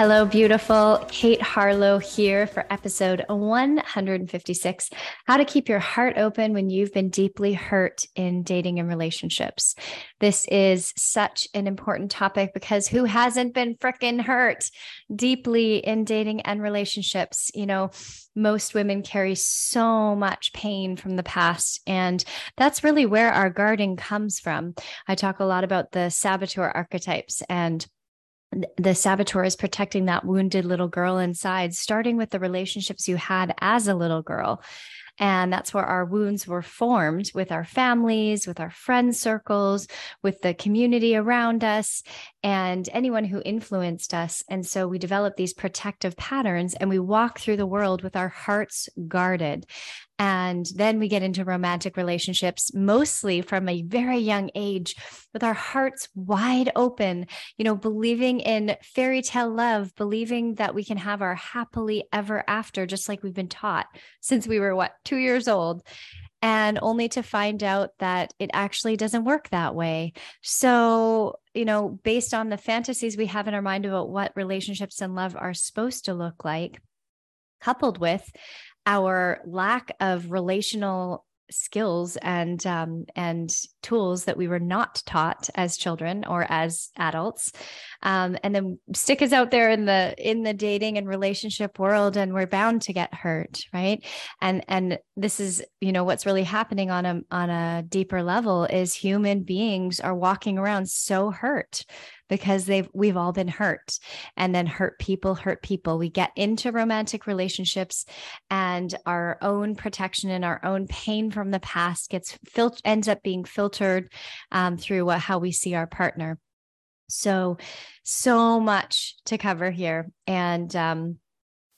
Hello, beautiful. Kate Harlow here for episode 156 How to Keep Your Heart Open When You've Been Deeply Hurt in Dating and Relationships. This is such an important topic because who hasn't been freaking hurt deeply in dating and relationships? You know, most women carry so much pain from the past. And that's really where our guarding comes from. I talk a lot about the saboteur archetypes and the saboteur is protecting that wounded little girl inside, starting with the relationships you had as a little girl. And that's where our wounds were formed with our families, with our friend circles, with the community around us, and anyone who influenced us. And so we develop these protective patterns and we walk through the world with our hearts guarded. And then we get into romantic relationships, mostly from a very young age, with our hearts wide open, you know, believing in fairy tale love, believing that we can have our happily ever after, just like we've been taught since we were, what, two years old and only to find out that it actually doesn't work that way. So, you know, based on the fantasies we have in our mind about what relationships and love are supposed to look like, coupled with our lack of relational skills and um, and tools that we were not taught as children or as adults. Um, and then stick us out there in the in the dating and relationship world and we're bound to get hurt right? And and this is you know what's really happening on a on a deeper level is human beings are walking around so hurt because they've we've all been hurt. And then hurt people hurt people. We get into romantic relationships and our own protection and our own pain from the past gets filtered ends up being filtered um, through what, how we see our partner. So so much to cover here. And um,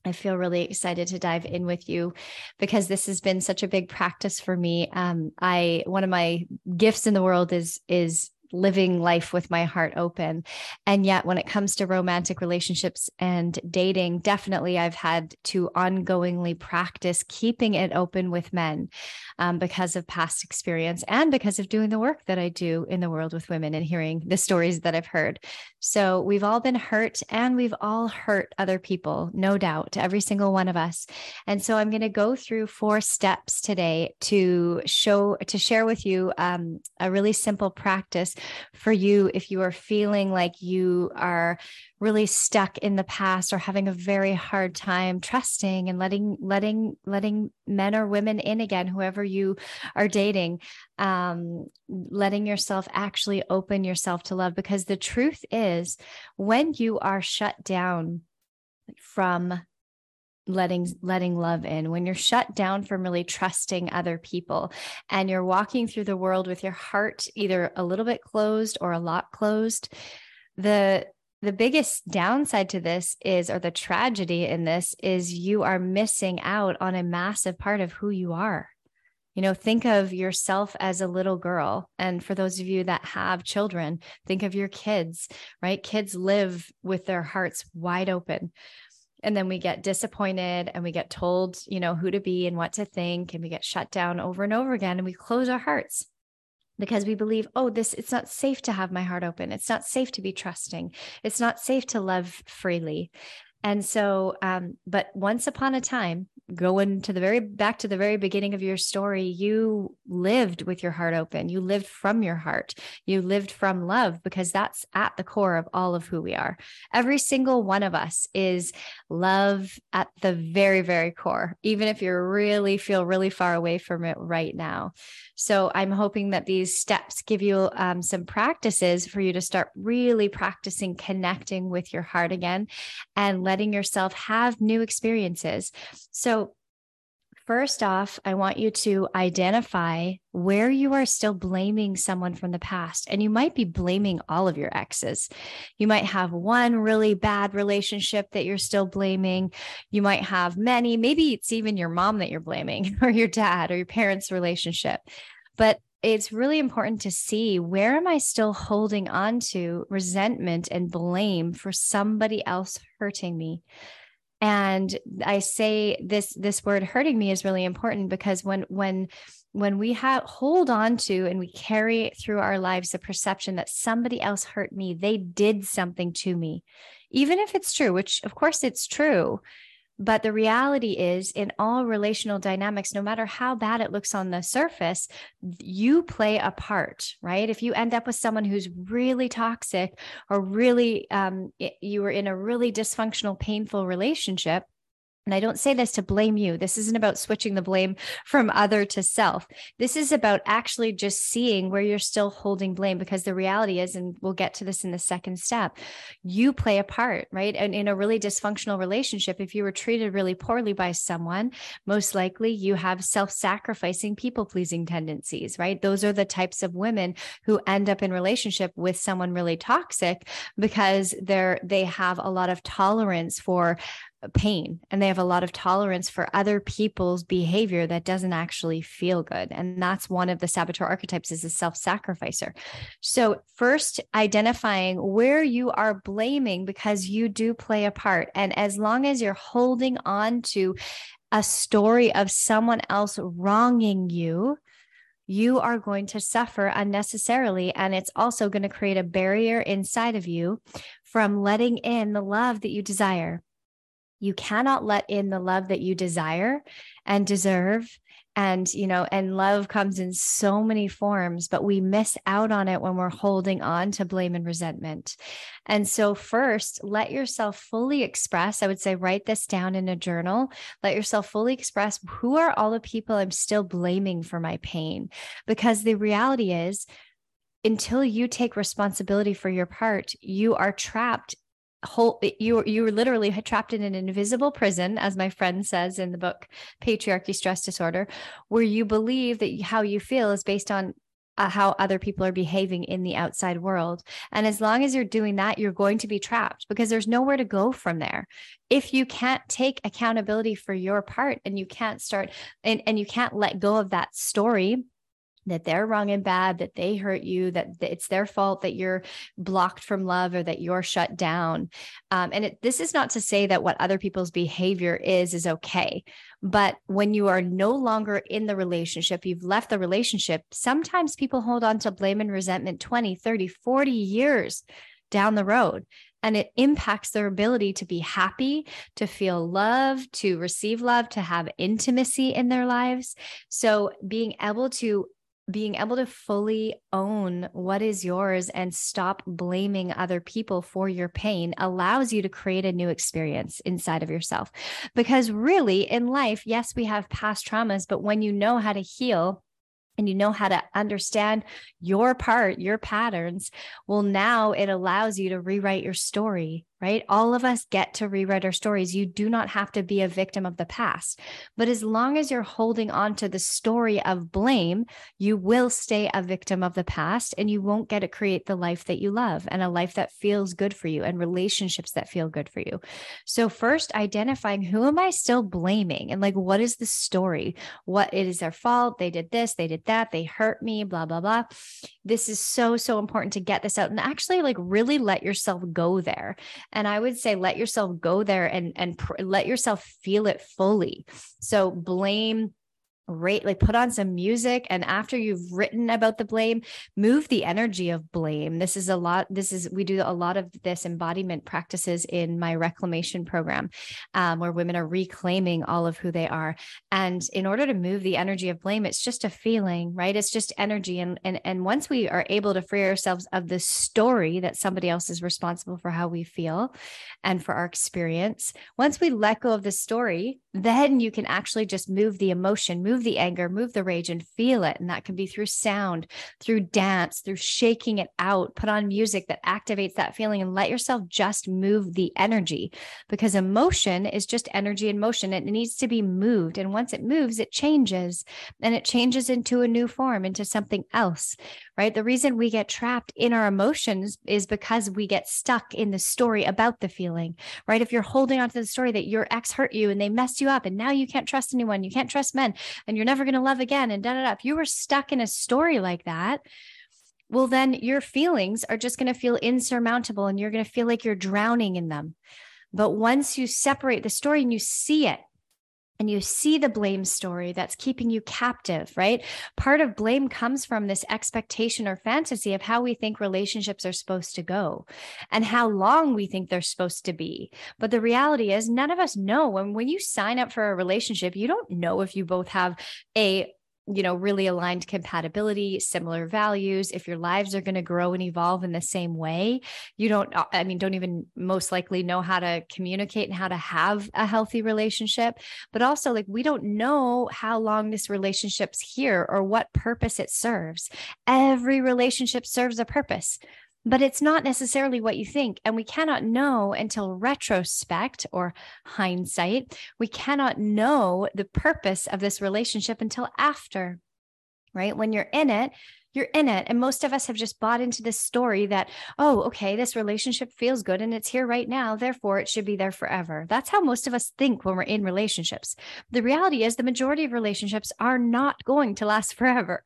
I feel really excited to dive in with you because this has been such a big practice for me. Um, I one of my gifts in the world is is living life with my heart open. And yet, when it comes to romantic relationships and dating, definitely I've had to ongoingly practice keeping it open with men um, because of past experience and because of doing the work that I do in the world with women and hearing the stories that I've heard. So, we've all been hurt and we've all hurt other people, no doubt, every single one of us. And so, I'm going to go through four steps today to show, to share with you um, a really simple practice for you if you are feeling like you are really stuck in the past or having a very hard time trusting and letting letting letting men or women in again whoever you are dating um, letting yourself actually open yourself to love. Because the truth is when you are shut down from letting letting love in when you're shut down from really trusting other people and you're walking through the world with your heart either a little bit closed or a lot closed the the biggest downside to this is or the tragedy in this is you are missing out on a massive part of who you are. You know think of yourself as a little girl. And for those of you that have children think of your kids right? Kids live with their hearts wide open and then we get disappointed and we get told you know who to be and what to think and we get shut down over and over again and we close our hearts because we believe oh this it's not safe to have my heart open. It's not safe to be trusting. It's not safe to love freely And so, um, but once upon a time, going to the very back to the very beginning of your story, you lived with your heart open. You lived from your heart. You lived from love because that's at the core of all of who we are. Every single one of us is love at the very, very core, even if you really feel really far away from it right now. So I'm hoping that these steps give you um, some practices for you to start really practicing connecting with your heart again and letting yourself have new experiences. So First off, I want you to identify where you are still blaming someone from the past. And you might be blaming all of your exes. You might have one really bad relationship that you're still blaming. You might have many. Maybe it's even your mom that you're blaming, or your dad, or your parents' relationship. But it's really important to see where am I still holding on to resentment and blame for somebody else hurting me? And i say this this word hurting me is really important because when when when we have hold on to and we carry through our lives the perception that somebody else hurt me they did something to me. Even if it's true which of course it's true but the reality is, in all relational dynamics, no matter how bad it looks on the surface, you play a part, right? If you end up with someone who's really toxic or really, um, you were in a really dysfunctional, painful relationship, and I don't say this to blame you. This isn't about switching the blame from other to self. This is about actually just seeing where you're still holding blame because the reality is, and we'll get to this in the second step, you play a part, right? And in a really dysfunctional relationship, if you were treated really poorly by someone, most likely you have self sacrificing, people pleasing tendencies, right? Those are the types of women who end up in relationship with someone really toxic because they're, they have a lot of tolerance for pain and they have a lot of tolerance for other people's behavior that doesn't actually feel good and that's one of the saboteur archetypes is a self-sacrificer so first identifying where you are blaming because you do play a part and as long as you're holding on to a story of someone else wronging you you are going to suffer unnecessarily. And it's also going to create a barrier inside of you from letting in the love that you desire you cannot let in the love that you desire and deserve. And you know and love comes in so many forms but we miss out on it when we're holding on to blame and resentment. And so first let yourself fully express i would say write this down in a journal. Let yourself fully express who are all the people i'm still blaming for my pain. Because the reality is until you take responsibility for your part you are trapped whole you you were literally trapped in an invisible prison as my friend says in the book patriarchy stress disorder where you believe that how you feel is based on uh, how other people are behaving in the outside world. And as long as you're doing that you're going to be trapped because there's nowhere to go from there. If you can't take accountability for your part and you can't start and, and you can't let go of that story that they're wrong and bad, that they hurt you, that it's their fault that you're blocked from love or that you're shut down. Um, and it, this is not to say that what other people's behavior is, is okay. But when you are no longer in the relationship, you've left the relationship, sometimes people hold on to blame and resentment 20, 30, 40 years down the road and it impacts their ability to be happy, to feel love, to receive love, to have intimacy in their lives. So, being able to being able to fully own what is yours and stop blaming other people for your pain allows you to create a new experience inside of yourself. Because really, in life, yes, we have past traumas, but when you know how to heal, and you know how to understand your part, your patterns, well, now it allows you to rewrite your story right? All of us get to rewrite our stories. You do not have to be a victim of the past. But as long as you're holding on to the story of blame, you will stay a victim of the past and you won't get to create the life that you love and a life that feels good for you and relationships that feel good for you. So, first, identifying who am I still blaming and like what is the story? What it is their fault? They did this, they did that, they hurt me, blah, blah, blah. This is so, so important to get this out and actually like really let yourself go there and I would say let yourself go there and and pr- let yourself feel it fully. So blame rate like put on some music and after you've written about the blame move the energy of blame. This is a lot this is we do a lot of this embodiment practices in my reclamation program um, where women are reclaiming all of who they are. And in order to move the energy of blame it's just a feeling right? It's just energy. And and and once we are able to free ourselves of the story that somebody else is responsible for how we feel and for our experience once we let go of the story then you can actually just move the emotion move move the anger, move the rage and feel it. And that can be through sound, through dance, through shaking it out. Put on music that activates that feeling and let yourself just move the energy because emotion is just energy in motion. It needs to be moved. And once it moves, it changes and it changes into a new form, into something else right? The reason we get trapped in our emotions is because we get stuck in the story about the feeling, right? If you're holding on to the story that your ex hurt you and they messed you up and now you can't trust anyone, you can't trust men, and you're never going to love again, and da da da. If you were stuck in a story like that, well, then your feelings are just going to feel insurmountable and you're going to feel like you're drowning in them. But once you separate the story and you see it, and you see the blame story that's keeping you captive, right? Part of blame comes from this expectation or fantasy of how we think relationships are supposed to go and how long we think they're supposed to be. But the reality is, none of us know. And when you sign up for a relationship, you don't know if you both have a you know, really aligned compatibility, similar values, if your lives are going to grow and evolve in the same way, you don't, uh, I mean, don't even most likely know how to communicate and how to have a healthy relationship. But also, like, we don't know how long this relationship's here or what purpose it serves. Every relationship serves a purpose but it's not necessarily what you think. And we cannot know until retrospect or hindsight. We cannot know the purpose of this relationship until after, right? When you're in it, you're in it. And most of us have just bought into this story that, oh, okay, this relationship feels good and it's here right now. Therefore, it should be there forever. That's how most of us think when we're in relationships. The reality is, the majority of relationships are not going to last forever.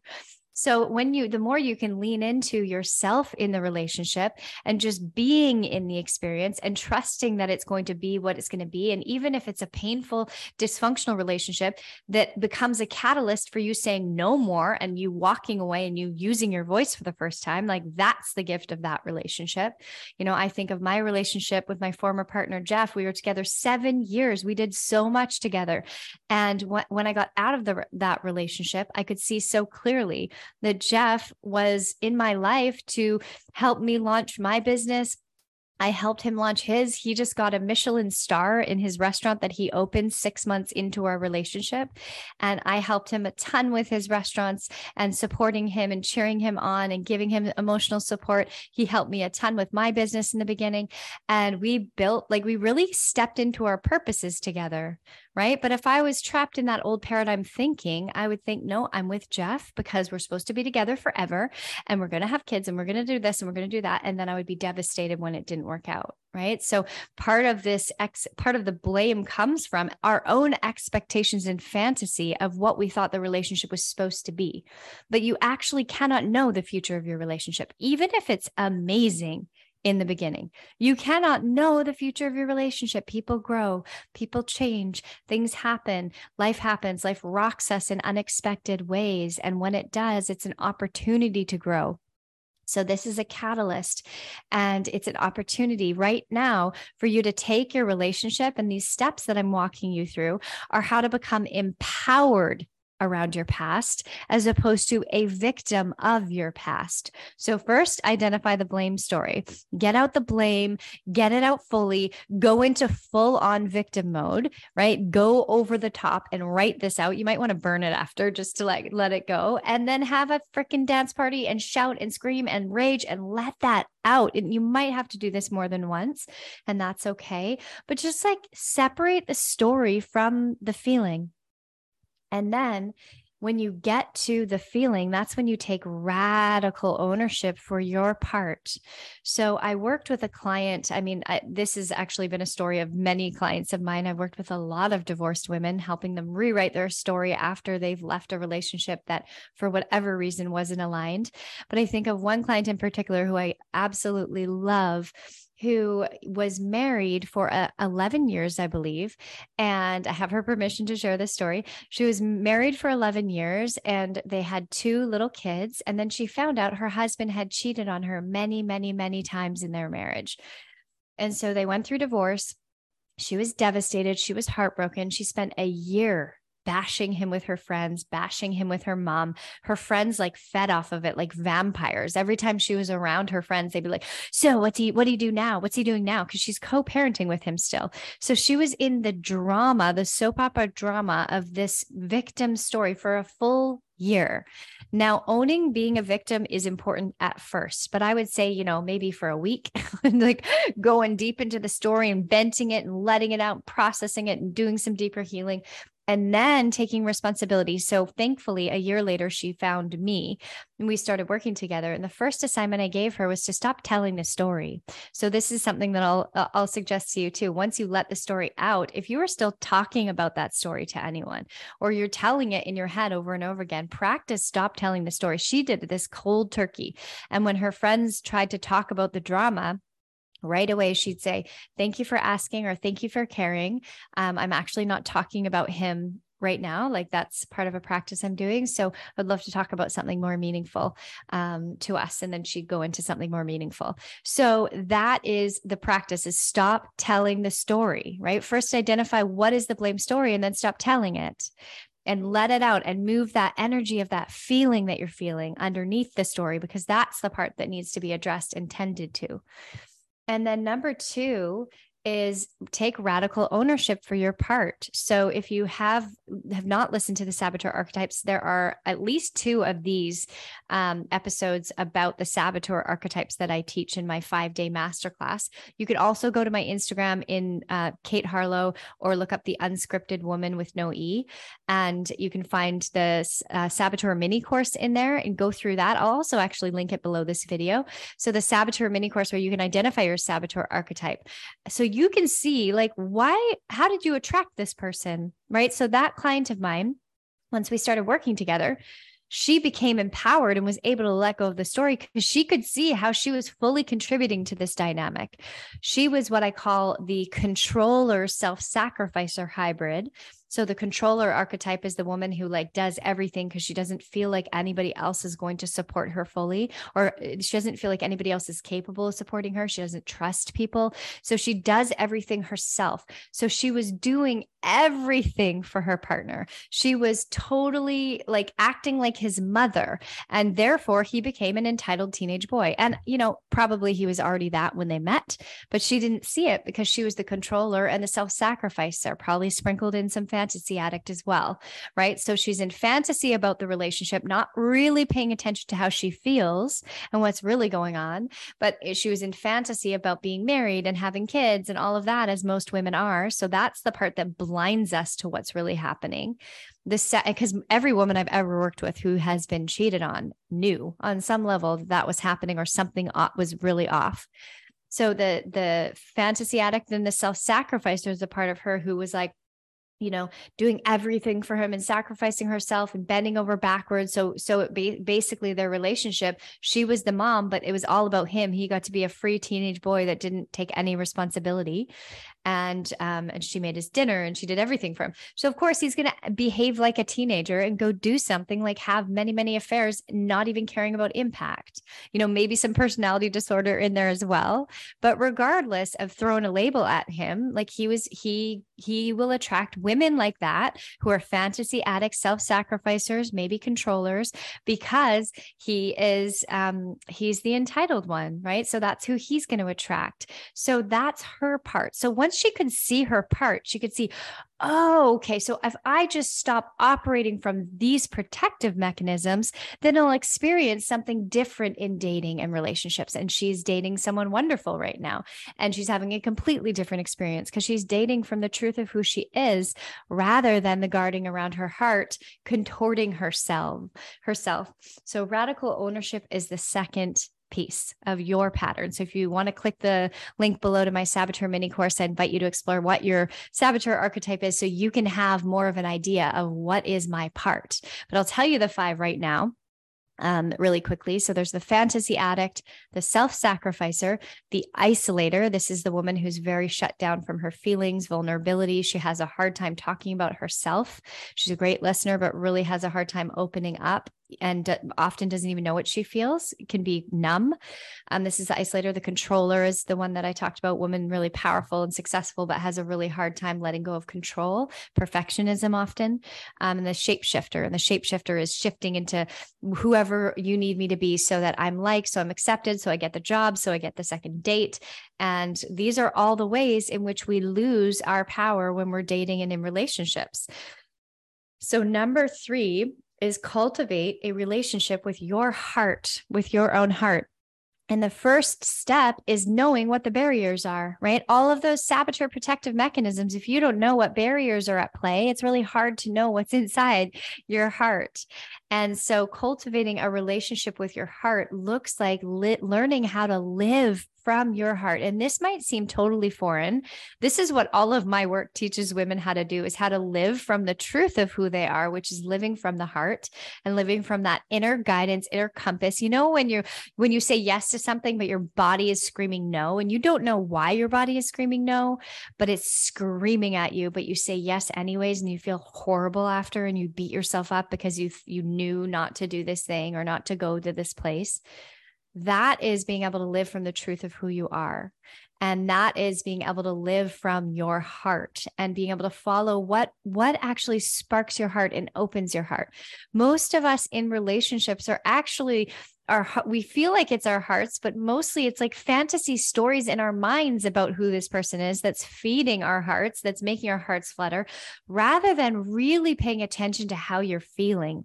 So when you the more you can lean into yourself in the relationship and just being in the experience and trusting that it's going to be what it's going to be and even if it's a painful dysfunctional relationship that becomes a catalyst for you saying no more and you walking away and you using your voice for the first time like that's the gift of that relationship. You know, I think of my relationship with my former partner Jeff. We were together 7 years. We did so much together. And when I got out of the that relationship, I could see so clearly that Jeff was in my life to help me launch my business, I helped him launch his. He just got a Michelin star in his restaurant that he opened six months into our relationship. And I helped him a ton with his restaurants and supporting him and cheering him on and giving him emotional support. He helped me a ton with my business in the beginning. And we built, like, we really stepped into our purposes together right? But if I was trapped in that old paradigm thinking, I would think, no, I'm with Jeff because we're supposed to be together forever and we're going to have kids and we're going to do this and we're going to do that. And then I would be devastated when it didn't work out. Right. So part of this ex part of the blame comes from our own expectations and fantasy of what we thought the relationship was supposed to be. But you actually cannot know the future of your relationship, even if it's amazing in the beginning. You cannot know the future of your relationship. People grow, people change, things happen, life happens, life rocks us in unexpected ways. And when it does, it's an opportunity to grow. So, this is a catalyst and it's an opportunity right now for you to take your relationship. And these steps that I'm walking you through are how to become empowered around your past as opposed to a victim of your past. So, first, identify the blame story, get out the blame, get it out fully, go into full on victim mode, right? Go over the top and write this out. You might want to burn it after just to like let it go and then have a freaking dance party and shout and scream and rage and let that out. And you might have to do this more than once, and that's okay. But just like separate the story from the feeling and then when you get to the feeling, that's when you take radical ownership for your part. So I worked with a client. I mean, I, this has actually been a story of many clients of mine. I've worked with a lot of divorced women, helping them rewrite their story after they've left a relationship that, for whatever reason, wasn't aligned. But I think of one client in particular who I absolutely love who was married for uh, 11 years, I believe. And I have her permission to share this story. She was married for 11 years and they had two little kids. And then she found out her husband had cheated on her many, many, many times in their marriage. And so they went through divorce. She was devastated. She was heartbroken. She spent a year bashing him with her friends, bashing him with her mom. Her friends like fed off of it like vampires. Every time she was around her friends, they'd be like, "So, what's he what do you do now? What's he doing now?" Because she's co-parenting with him still. So she was in the drama, the soap opera drama of this victim story for a full year. Now, owning being a victim is important at first, but I would say, you know, maybe for a week, like going deep into the story and venting it and letting it out, processing it and doing some deeper healing and then taking responsibility. So thankfully, a year later, she found me and we started working together. And the first assignment I gave her was to stop telling the story. So this is something that I'll uh, I'll suggest to you too. Once you let the story out, if you are still talking about that story to anyone or you're telling it in your head over and over again, practice stop telling the story. She did this cold turkey. And when her friends tried to talk about the drama, right away she'd say thank you for asking or thank you for caring. Um, i'm actually not talking about him right now like that's part of a practice i'm doing so i'd love to talk about something more meaningful um, to us and then she'd go into something more meaningful. So that is the practice is stop telling the story right? First identify what is the blame story and then stop telling it and let it out and move that energy of that feeling that you're feeling underneath the story because that's the part that needs to be addressed and tended to and then number two is take radical ownership for your part. So if you have have not listened to the saboteur archetypes, there are at least two of these um, episodes about the saboteur archetypes that I teach in my five day masterclass. You could also go to my Instagram in uh, Kate Harlow or look up the unscripted woman with no E, and you can find the uh, saboteur mini course in there and go through that. I'll also actually link it below this video. So the saboteur mini course where you can identify your saboteur archetype. So you can see like why how did you attract this person right so that client of mine once we started working together she became empowered and was able to let go of the story because she could see how she was fully contributing to this dynamic. She was what I call the controller self sacrificer hybrid. So the controller archetype is the woman who like does everything because she doesn't feel like anybody else is going to support her fully or uh, she doesn't feel like anybody else is capable of supporting her. She doesn't trust people. So she does everything herself. So she was doing everything for her partner. She was totally like acting like his mother and therefore he became an entitled teenage boy. And you know, probably he was already that when they met, but she didn't see it because she was the controller and the self-sacrificer, probably sprinkled in some fantasy addict as well, right? So she's in fantasy about the relationship, not really paying attention to how she feels and what's really going on. But she was in fantasy about being married and having kids and all of that, as most women are. So that's the part that blinds us to what's really happening. The set because every woman I've ever worked with who has been cheated on knew on some level that, that was happening or something was really off. So the the fantasy addict and the self sacrificer is a part of her who was like, you know doing everything for him and sacrificing herself and bending over backwards. So so it ba- basically their relationship she was the mom but it was all about him. He got to be a free teenage boy that didn't take any responsibility and um and she made his dinner and she did everything for him. So of course he's going to behave like a teenager and go do something like have many many affairs not even caring about impact. You know maybe some personality disorder in there as well. But regardless of throwing a label at him like he was he he will attract women like that who are fantasy addicts self-sacrificers maybe controllers because he is um he's the entitled one right? So that's who he's going to attract. So that's her part. So once once she could see her part, she could see, oh, okay. So if I just stop operating from these protective mechanisms, then I'll experience something different in dating and relationships. And she's dating someone wonderful right now. And she's having a completely different experience because she's dating from the truth of who she is rather than the guarding around her heart, contorting herself, herself. So radical ownership is the second piece of your pattern. So if you want to click the link below to my saboteur mini course, I invite you to explore what your saboteur archetype is so you can have more of an idea of what is my part. But I'll tell you the five right now. um, really quickly. So there's the fantasy addict, the self sacrificer, the isolator. This is the woman who's very shut down from her feelings, vulnerability. She has a hard time talking about herself. She's a great listener, but really has a hard time opening up and often doesn't even know what she feels, can be numb. Um, this is the isolator. The controller is the one that I talked about, woman really powerful and successful, but has a really hard time letting go of control, perfectionism often. Um, and the shapeshifter. And the shapeshifter is shifting into whoever you need me to be so that I'm liked, so I'm accepted, so I get the job, so I get the second date. And these are all the ways in which we lose our power when we're dating and in relationships. So, number three is cultivate a relationship with your heart, with your own heart. And the first step is knowing what the barriers are, right? All of those saboteur protective mechanisms, if you don't know what barriers are at play, it's really hard to know what's inside your heart. And so, cultivating a relationship with your heart looks like li- learning how to live from your heart. And this might seem totally foreign. This is what all of my work teaches women how to do is how to live from the truth of who they are, which is living from the heart and living from that inner guidance, inner compass. You know when you're when you say yes to something but your body is screaming no and you don't know why your body is screaming no, but it's screaming at you, but you say yes anyways and you feel horrible after and you beat yourself up because you you knew not to do this thing or not to go to this place that is being able to live from the truth of who you are. And that is being able to live from your heart and being able to follow what what actually sparks your heart and opens your heart. Most of us in relationships are actually our we feel like it's our hearts but mostly it's like fantasy stories in our minds about who this person is that's feeding our hearts that's making our hearts flutter rather than really paying attention to how you're feeling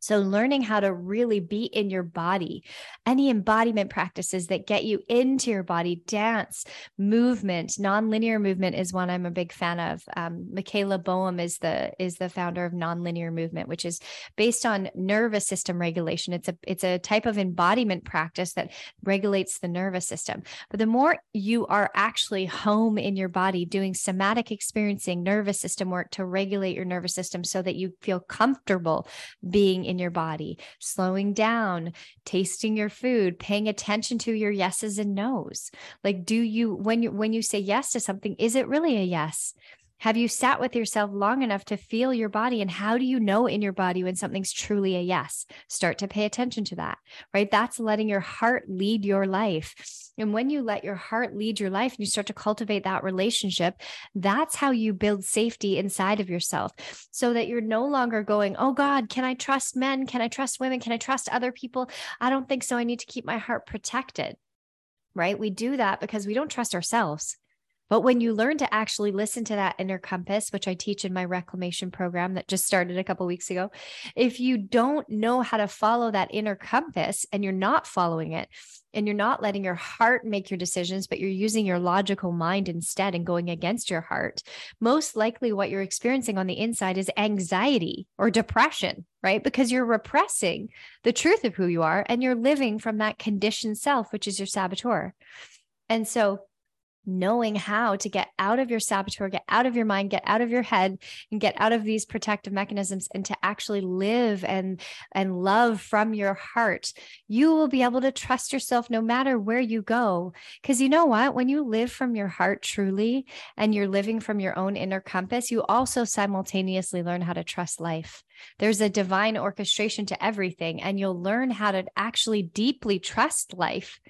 so, learning how to really be in your body, any embodiment practices that get you into your body, dance, movement, nonlinear movement is one I'm a big fan of. Um, Michaela Boehm is the is the founder of nonlinear movement, which is based on nervous system regulation. It's a it's a type of embodiment practice that regulates the nervous system. But the more you are actually home in your body, doing somatic experiencing, nervous system work to regulate your nervous system, so that you feel comfortable being in your body, slowing down, tasting your food, paying attention to your yeses and nos. Like, do you, when you, when you say yes to something, is it really a yes? Have you sat with yourself long enough to feel your body? And how do you know in your body when something's truly a yes? Start to pay attention to that, right? That's letting your heart lead your life. And when you let your heart lead your life and you start to cultivate that relationship, that's how you build safety inside of yourself so that you're no longer going, Oh God, can I trust men? Can I trust women? Can I trust other people? I don't think so. I need to keep my heart protected right? We do that because we don't trust ourselves. But when you learn to actually listen to that inner compass, which I teach in my reclamation program that just started a couple weeks ago, if you don't know how to follow that inner compass and you're not following it, and you're not letting your heart make your decisions, but you're using your logical mind instead and going against your heart, most likely what you're experiencing on the inside is anxiety or depression, right? Because you're repressing the truth of who you are and you're living from that conditioned self, which is your saboteur. And so knowing how to get out of your saboteur, get out of your mind, get out of your head and get out of these protective mechanisms and to actually live and and love from your heart, you will be able to trust yourself no matter where you go. Cuz you know what, when you live from your heart truly and you're living from your own inner compass, you also simultaneously learn how to trust life. There's a divine orchestration to everything and you'll learn how to actually deeply trust life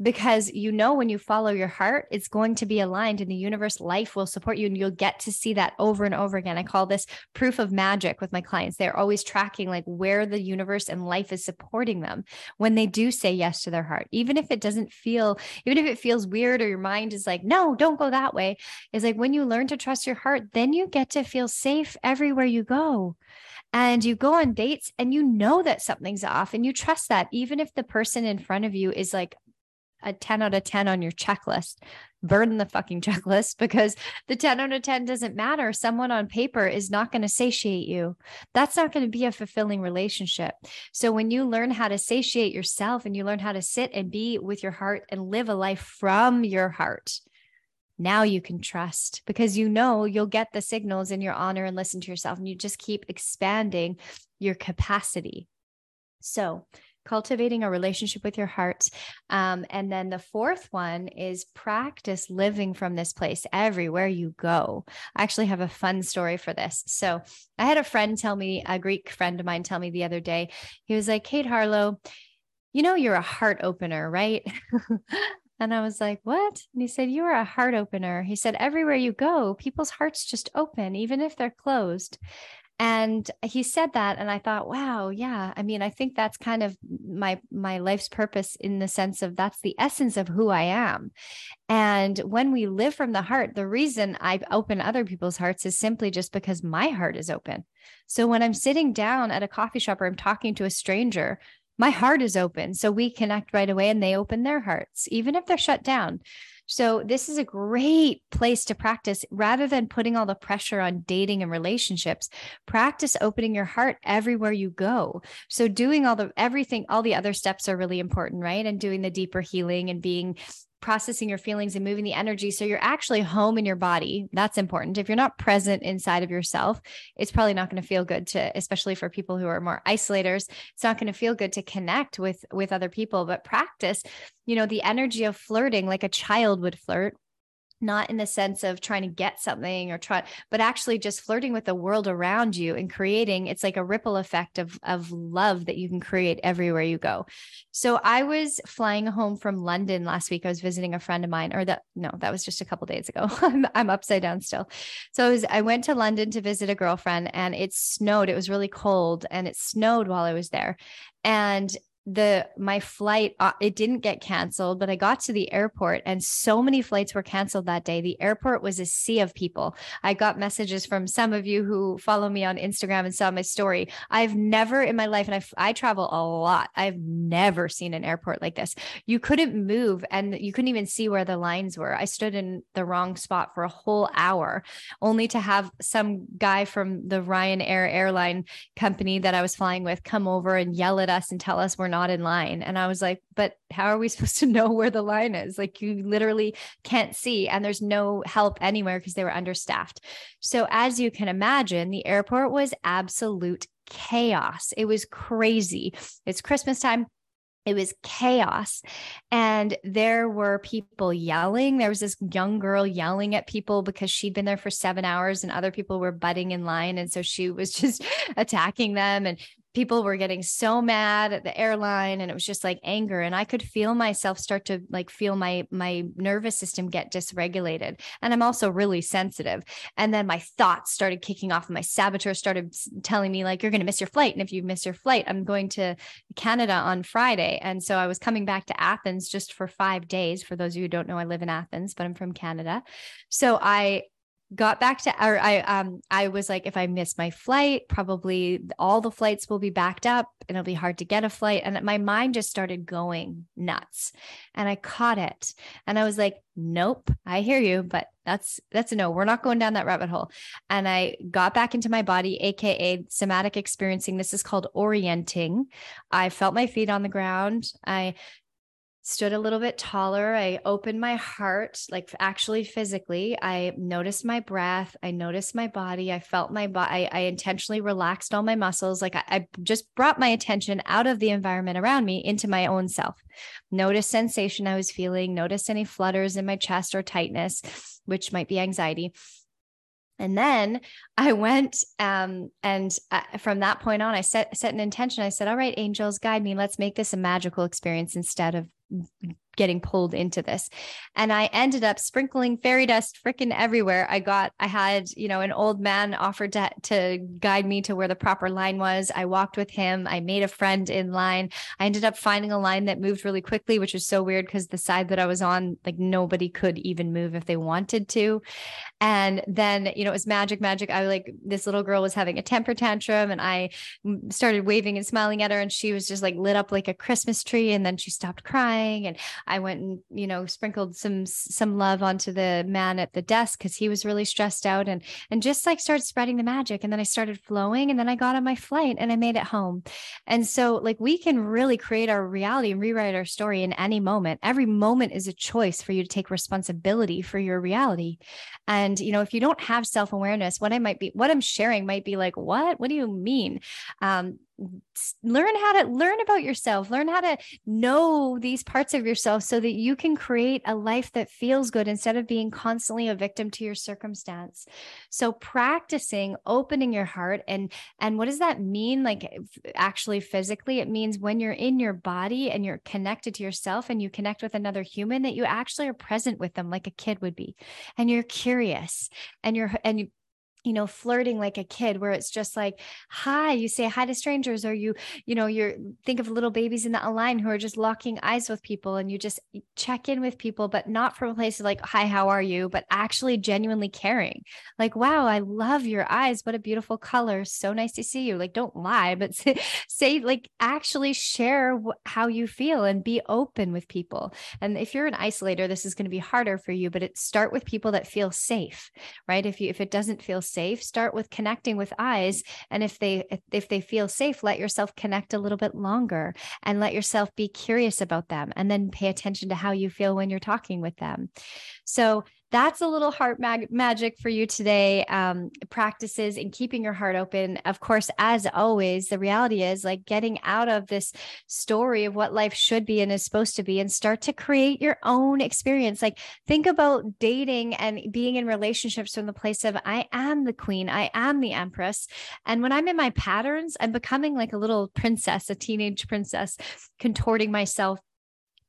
because you know when you follow your heart it's going to be aligned and the universe life will support you and you'll get to see that over and over again. I call this proof of magic with my clients. They're always tracking like where the universe and life is supporting them when they do say yes to their heart. Even if it doesn't feel even if it feels weird or your mind is like no don't go that way is like when you learn to trust your heart then you get to feel safe everywhere you go. And you go on dates and you know that something's off and you trust that even if the person in front of you is like a 10 out of 10 on your checklist. Burn the fucking checklist because the 10 out of 10 doesn't matter. Someone on paper is not going to satiate you. That's not going to be a fulfilling relationship. So when you learn how to satiate yourself and you learn how to sit and be with your heart and live a life from your heart, now you can trust because you know you'll get the signals in your honor and listen to yourself and you just keep expanding your capacity So, cultivating a relationship with your heart. Um, and then the fourth one is practice living from this place everywhere you go. I actually have a fun story for this. So I had a friend tell me, a Greek friend of mine tell me the other day, he was like, Kate Harlow, you know, you're a heart opener, right? And I was like, What? And he said, You are a heart opener. He said, Everywhere you go, people's hearts just open, even if they're closed. And he said that. And I thought, wow, yeah. I mean, I think that's kind of my my life's purpose in the sense of that's the essence of who I am. And when we live from the heart, the reason I open other people's hearts is simply just because my heart is open. So when I'm sitting down at a coffee shop or I'm talking to a stranger, my heart is open. So we connect right away and they open their hearts, even if they're shut down. So, this is a great place to practice rather than putting all the pressure on dating and relationships. Practice opening your heart everywhere you go. So, doing all the everything, all the other steps are really important, right? And doing the deeper healing and being processing your feelings and moving the energy. So you're actually home in your body. That's important. If you're not present inside of yourself, it's probably not going to feel good to, especially for people who are more isolators, it's not going to feel good to connect with with other people, but practice, you know, the energy of flirting like a child would flirt not in the sense of trying to get something or try but actually just flirting with the world around you and creating it's like a ripple effect of of love that you can create everywhere you go. So i was flying home from london last week. I was visiting a friend of mine or that no that was just a couple days ago. I'm, I'm upside down still. So I, was, I went to london to visit a girlfriend and it snowed. It was really cold and it snowed while i was there. And the my flight uh, it didn't get canceled but i got to the airport and so many flights were canceled that day. The airport was a sea of people. I got messages from some of you who follow me on instagram and saw my story. I've never in my life and i i travel a lot i've never seen an airport like this. You couldn't move and you couldn't even see where the lines were. I stood in the wrong spot for a whole hour only to have some guy from the ryanair airline company that i was flying with come over and yell at us and tell us we're not in line. And I was like, but how are we supposed to know where the line is? Like you literally can't see, and there's no help anywhere because they were understaffed. So, as you can imagine, the airport was absolute chaos. It was crazy. It's Christmas time it was chaos and there were people yelling there was this young girl yelling at people because she'd been there for 7 hours and other people were butting in line and so she was just attacking them and people were getting so mad at the airline and it was just like anger and i could feel myself start to like feel my my nervous system get dysregulated and i'm also really sensitive. And then my thoughts started kicking off and my saboteur started telling me like you're going to miss your flight and if you miss your flight i'm going to canada on friday. And so i was coming back to athens just for 5 days for those of you who don't know i live in athens but i'm from canada. So i got back to or I um I was like if I miss my flight probably all the flights will be backed up and it'll be hard to get a flight. And my mind just started going nuts and I caught it. And I was like nope I hear you but that's that's a no we're not going down that rabbit hole. And I got back into my body aka somatic experiencing this is called orienting. I felt my feet on the ground. I stood a little bit taller. I opened my heart, like actually physically. I noticed my breath. I noticed my body. I felt my body. I, I, intentionally relaxed all my muscles. Like I, I just brought my attention out of the environment around me into my own self. Notice sensation I was feeling. Notice any flutters in my chest or tightness, which might be anxiety. And then I went um, and uh, from that point on, I set set an intention. I said, "All right, angels, guide me. Let's make this a magical experience instead of getting pulled into this. And I ended up sprinkling fairy dust freaking everywhere. I got, I had, you know, an old man offered to, to guide me to where the proper line was. I walked with him. I made a friend in line. I ended up finding a line that moved really quickly, which was so weird because the side that I was on, like nobody could even move if they wanted to. And then, you know, it was magic, magic. I like this little girl was having a temper tantrum and I started waving and smiling at her and she was just like lit up like a Christmas tree. And then she stopped crying and I went and, you know, sprinkled some some love onto the man at the desk because he was really stressed out and and just like started spreading the magic. And then I started flowing and then I got on my flight and I made it home. And so like we can really create our reality and rewrite our story in any moment. Every moment is a choice for you to take responsibility for your reality. And you know, if you don't have self-awareness, what I might be what I'm sharing might be like, what? What do you mean? Um, learn how to learn about yourself, learn how to know these parts of yourself so that you can create a life that feels good instead of being constantly a victim to your circumstance. So practicing opening your heart and and what does that mean like eh, actually physically? It means when you're in your body and you're connected to yourself and you connect with another human that you actually are present with them like a kid would be. And you're curious and you're and you you know flirting like a kid where it's just like hi you say hi to strangers or you you know you're think of little babies in the line who are just locking eyes with people and you just check in with people but not from a place of like hi how are you? but actually genuinely caring. Like wow i love your eyes. What a beautiful color. So nice to see you. Like don't lie but say, like actually share how you feel and be open with people. And if you're an isolator this is going to be harder for you but it start with people that feel safe right? If you if it doesn't feel safe start with connecting with eyes. And if they if they feel safe let yourself connect a little bit longer and let yourself be curious about them and then pay attention to how you feel when you're talking with them. So that's a little heart mag- magic for you today. Um, practices and keeping your heart open. Of course, as always, the reality is like getting out of this story of what life should be and is supposed to be and start to create your own experience. Like, think about dating and being in relationships from the place of I am the queen, I am the empress. And when I'm in my patterns, I'm becoming like a little princess, a teenage princess, contorting myself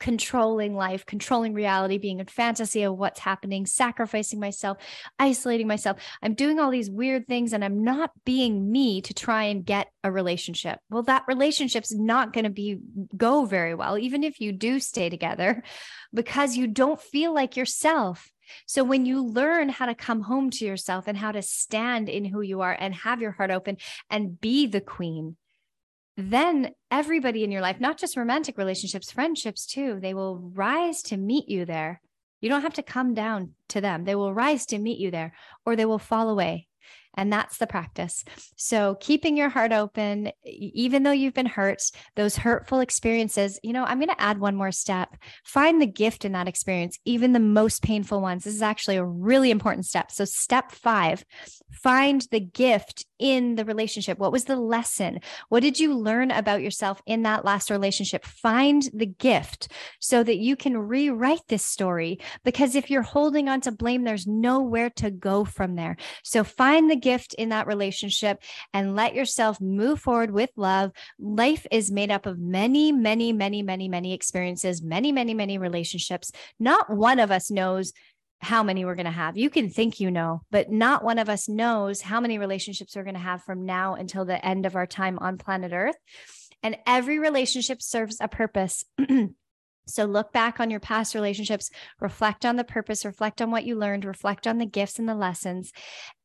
controlling life, controlling reality, being in fantasy of what's happening, sacrificing myself, isolating myself. I'm doing all these weird things and I'm not being me to try and get a relationship. Well, that relationship's not going to be go very well even if you do stay together because you don't feel like yourself. So when you learn how to come home to yourself and how to stand in who you are and have your heart open and be the queen, then everybody in your life, not just romantic relationships, friendships too, they will rise to meet you there. You don't have to come down to them. They will rise to meet you there or they will fall away. And that's the practice. So, keeping your heart open, even though you've been hurt, those hurtful experiences, you know, I'm going to add one more step. Find the gift in that experience, even the most painful ones. This is actually a really important step. So, step five, find the gift in the relationship. What was the lesson? What did you learn about yourself in that last relationship? Find the gift so that you can rewrite this story. Because if you're holding on to blame, there's nowhere to go from there. So, find the gift in that relationship and let yourself move forward with love. Life is made up of many, many, many, many, many experiences, many, many, many relationships. Not one of us knows how many we're going to have. You can think you know, but not one of us knows how many relationships we're going to have from now until the end of our time on planet Earth. And every relationship serves a purpose. So look back on your past relationships, reflect on the purpose, reflect on what you learned, reflect on the gifts and the lessons,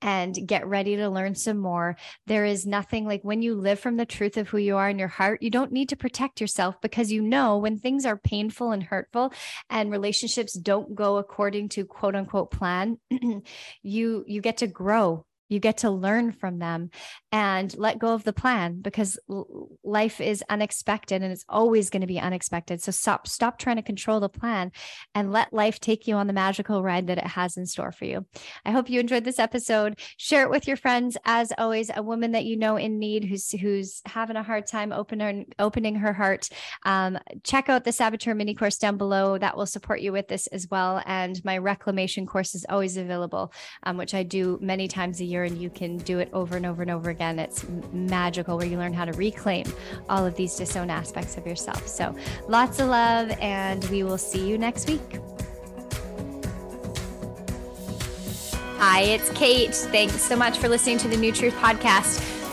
and get ready to learn some more. There is nothing like when you live from the truth of who you are in your heart, you don't need to protect yourself because you know when things are painful and hurtful and relationships don't go according to quote unquote plan, you you get to grow you get to learn from them and let go of the plan because life is unexpected and it's always going to be unexpected. So stop stop trying to control the plan and let life take you on the magical ride that it has in store for you. I hope you enjoyed this episode. Share it with your friends. As always a woman that you know in need who's who's having a hard time opening opening her heart um, check out the saboteur mini course down below. That will support you with this as well. And my reclamation course is always available um, which i do many times a year and you can do it over and over and over again. It's magical where you learn how to reclaim all of these disowned aspects of yourself. So lots of love, and we will see you next week. Hi, it's Kate. Thanks so much for listening to the New Truth Podcast